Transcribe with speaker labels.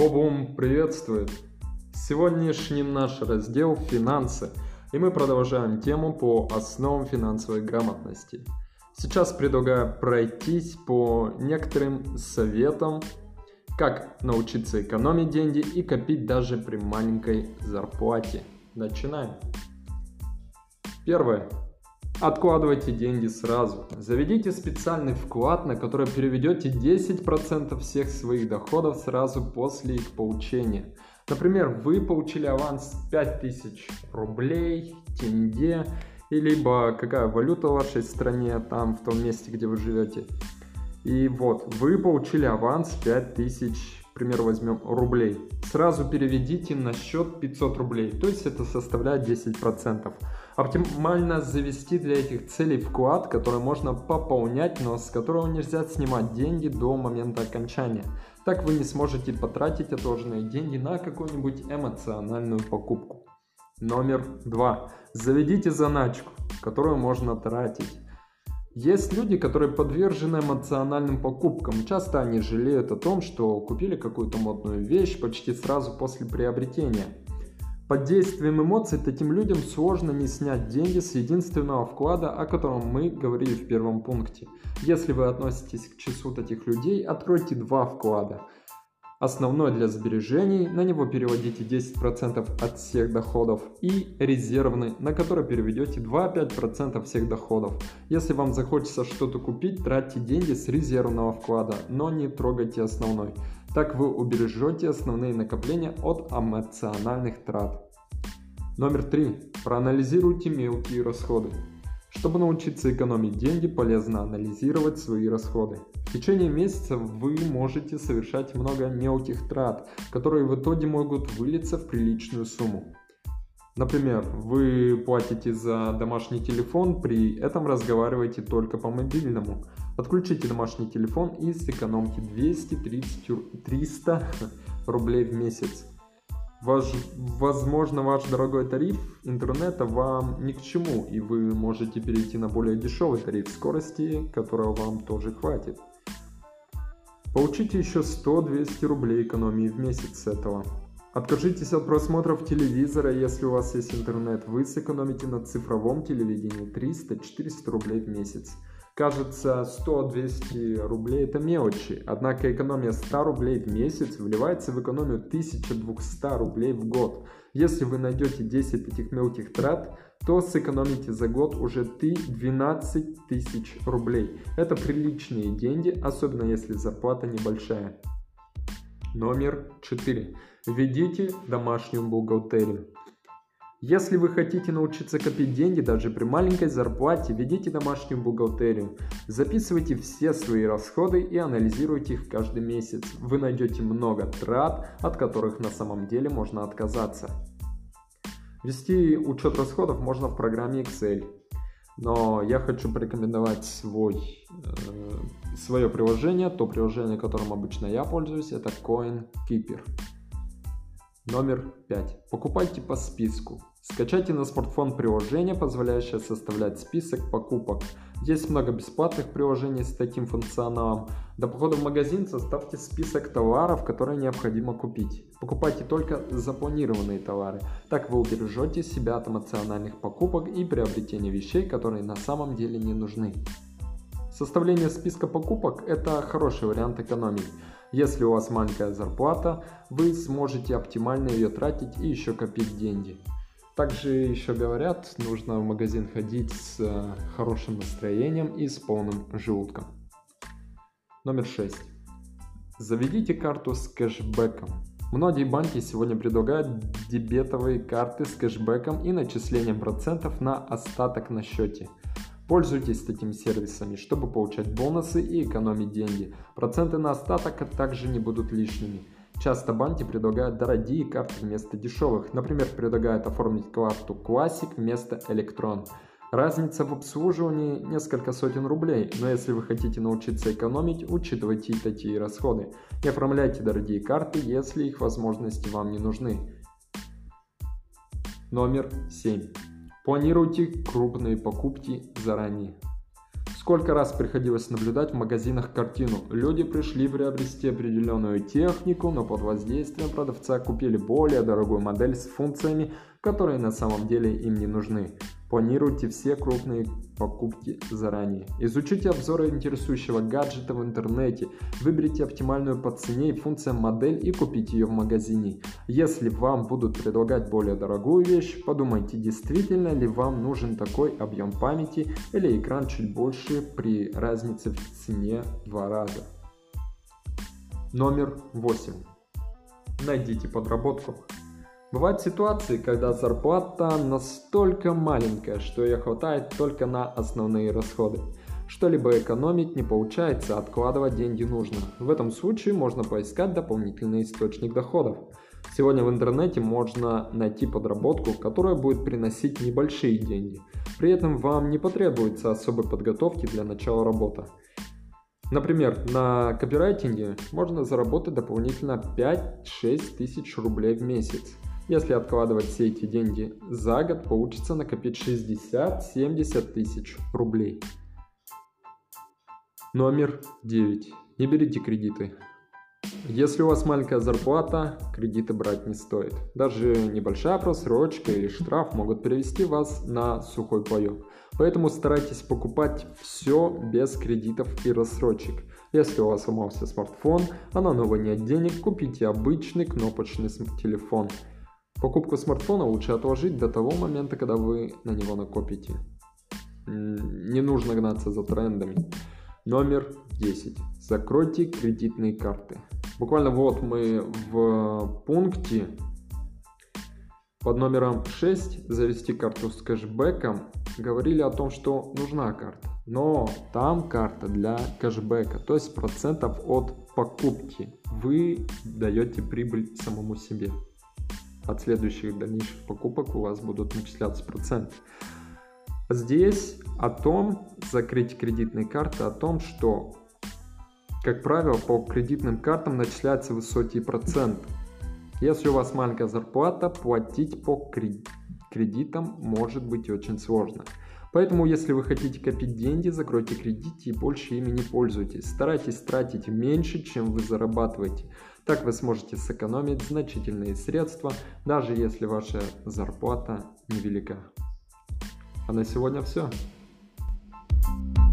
Speaker 1: Бобум приветствует! Сегодняшний наш раздел «Финансы», и мы продолжаем тему по основам финансовой грамотности. Сейчас предлагаю пройтись по некоторым советам, как научиться экономить деньги и копить даже при маленькой зарплате. Начинаем. Первое. Откладывайте деньги сразу. Заведите специальный вклад, на который переведете 10% всех своих доходов сразу после их получения. Например, вы получили аванс 5000 рублей, тенге, и либо какая валюта в вашей стране, там, в том месте, где вы живете. И вот, вы получили аванс 5000 к примеру, возьмем рублей. Сразу переведите на счет 500 рублей, то есть это составляет 10%. Оптимально завести для этих целей вклад, который можно пополнять, но с которого нельзя снимать деньги до момента окончания. Так вы не сможете потратить отложенные деньги на какую-нибудь эмоциональную покупку. Номер два. Заведите заначку, которую можно тратить. Есть люди, которые подвержены эмоциональным покупкам. Часто они жалеют о том, что купили какую-то модную вещь почти сразу после приобретения. Под действием эмоций таким людям сложно не снять деньги с единственного вклада, о котором мы говорили в первом пункте. Если вы относитесь к числу таких людей, откройте два вклада – Основной для сбережений, на него переводите 10% от всех доходов и резервный, на который переведете 2-5% всех доходов. Если вам захочется что-то купить, тратьте деньги с резервного вклада, но не трогайте основной. Так вы убережете основные накопления от эмоциональных трат. Номер три. Проанализируйте мелкие расходы. Чтобы научиться экономить деньги, полезно анализировать свои расходы. В течение месяца вы можете совершать много мелких трат, которые в итоге могут вылиться в приличную сумму. Например, вы платите за домашний телефон, при этом разговариваете только по мобильному. Отключите домашний телефон и сэкономьте 230-300 рублей в месяц. Ваш, возможно, ваш дорогой тариф интернета вам ни к чему, и вы можете перейти на более дешевый тариф скорости, которого вам тоже хватит. Получите еще 100-200 рублей экономии в месяц с этого. Откажитесь от просмотров телевизора, если у вас есть интернет. Вы сэкономите на цифровом телевидении 300-400 рублей в месяц. Кажется, 100-200 рублей это мелочи, однако экономия 100 рублей в месяц вливается в экономию 1200 рублей в год. Если вы найдете 10 этих мелких трат, то сэкономите за год уже ты 12 тысяч рублей. Это приличные деньги, особенно если зарплата небольшая. Номер 4. Введите домашнюю бухгалтерию. Если вы хотите научиться копить деньги даже при маленькой зарплате, ведите домашнюю бухгалтерию. Записывайте все свои расходы и анализируйте их каждый месяц. Вы найдете много трат, от которых на самом деле можно отказаться. Вести учет расходов можно в программе Excel. Но я хочу порекомендовать свой, э, свое приложение, то приложение, которым обычно я пользуюсь, это CoinKeeper. Номер 5. Покупайте по списку. Скачайте на смартфон приложение, позволяющее составлять список покупок. Есть много бесплатных приложений с таким функционалом. До похода в магазин составьте список товаров, которые необходимо купить. Покупайте только запланированные товары. Так вы убережете себя от эмоциональных покупок и приобретения вещей, которые на самом деле не нужны. Составление списка покупок – это хороший вариант экономии. Если у вас маленькая зарплата, вы сможете оптимально ее тратить и еще копить деньги. Также еще говорят, нужно в магазин ходить с э, хорошим настроением и с полным желудком. Номер 6. Заведите карту с кэшбэком. Многие банки сегодня предлагают дебетовые карты с кэшбэком и начислением процентов на остаток на счете – Пользуйтесь такими сервисами, чтобы получать бонусы и экономить деньги. Проценты на остаток также не будут лишними. Часто банки предлагают дорогие карты вместо дешевых. Например, предлагают оформить карту Classic вместо Electron. Разница в обслуживании несколько сотен рублей, но если вы хотите научиться экономить, учитывайте и такие расходы. Не оформляйте дорогие карты, если их возможности вам не нужны. Номер 7. Планируйте крупные покупки заранее. Сколько раз приходилось наблюдать в магазинах картину. Люди пришли приобрести определенную технику, но под воздействием продавца купили более дорогую модель с функциями, которые на самом деле им не нужны. Планируйте все крупные покупки заранее. Изучите обзоры интересующего гаджета в интернете. Выберите оптимальную по цене и функциям модель и купите ее в магазине. Если вам будут предлагать более дорогую вещь, подумайте, действительно ли вам нужен такой объем памяти или экран чуть больше при разнице в цене два раза. Номер 8. Найдите подработку. Бывают ситуации, когда зарплата настолько маленькая, что ее хватает только на основные расходы. Что-либо экономить не получается, откладывать деньги нужно. В этом случае можно поискать дополнительный источник доходов. Сегодня в интернете можно найти подработку, которая будет приносить небольшие деньги. При этом вам не потребуется особой подготовки для начала работы. Например, на копирайтинге можно заработать дополнительно 5-6 тысяч рублей в месяц. Если откладывать все эти деньги за год, получится накопить 60-70 тысяч рублей. Номер 9. Не берите кредиты. Если у вас маленькая зарплата, кредиты брать не стоит. Даже небольшая просрочка или штраф могут привести вас на сухой поем. Поэтому старайтесь покупать все без кредитов и рассрочек. Если у вас сломался смартфон, а на новый нет денег, купите обычный кнопочный телефон – Покупку смартфона лучше отложить до того момента, когда вы на него накопите. Не нужно гнаться за трендами. Номер 10. Закройте кредитные карты. Буквально вот мы в пункте под номером 6 завести карту с кэшбэком говорили о том, что нужна карта. Но там карта для кэшбэка, то есть процентов от покупки. Вы даете прибыль самому себе от следующих дальнейших покупок у вас будут начисляться проценты. Здесь о том, закрыть кредитные карты, о том, что, как правило, по кредитным картам начисляются высокие проценты. Если у вас маленькая зарплата, платить по кредитам может быть очень сложно. Поэтому, если вы хотите копить деньги, закройте кредит и больше ими не пользуйтесь. Старайтесь тратить меньше, чем вы зарабатываете. Так вы сможете сэкономить значительные средства, даже если ваша зарплата невелика. А на сегодня все. thank you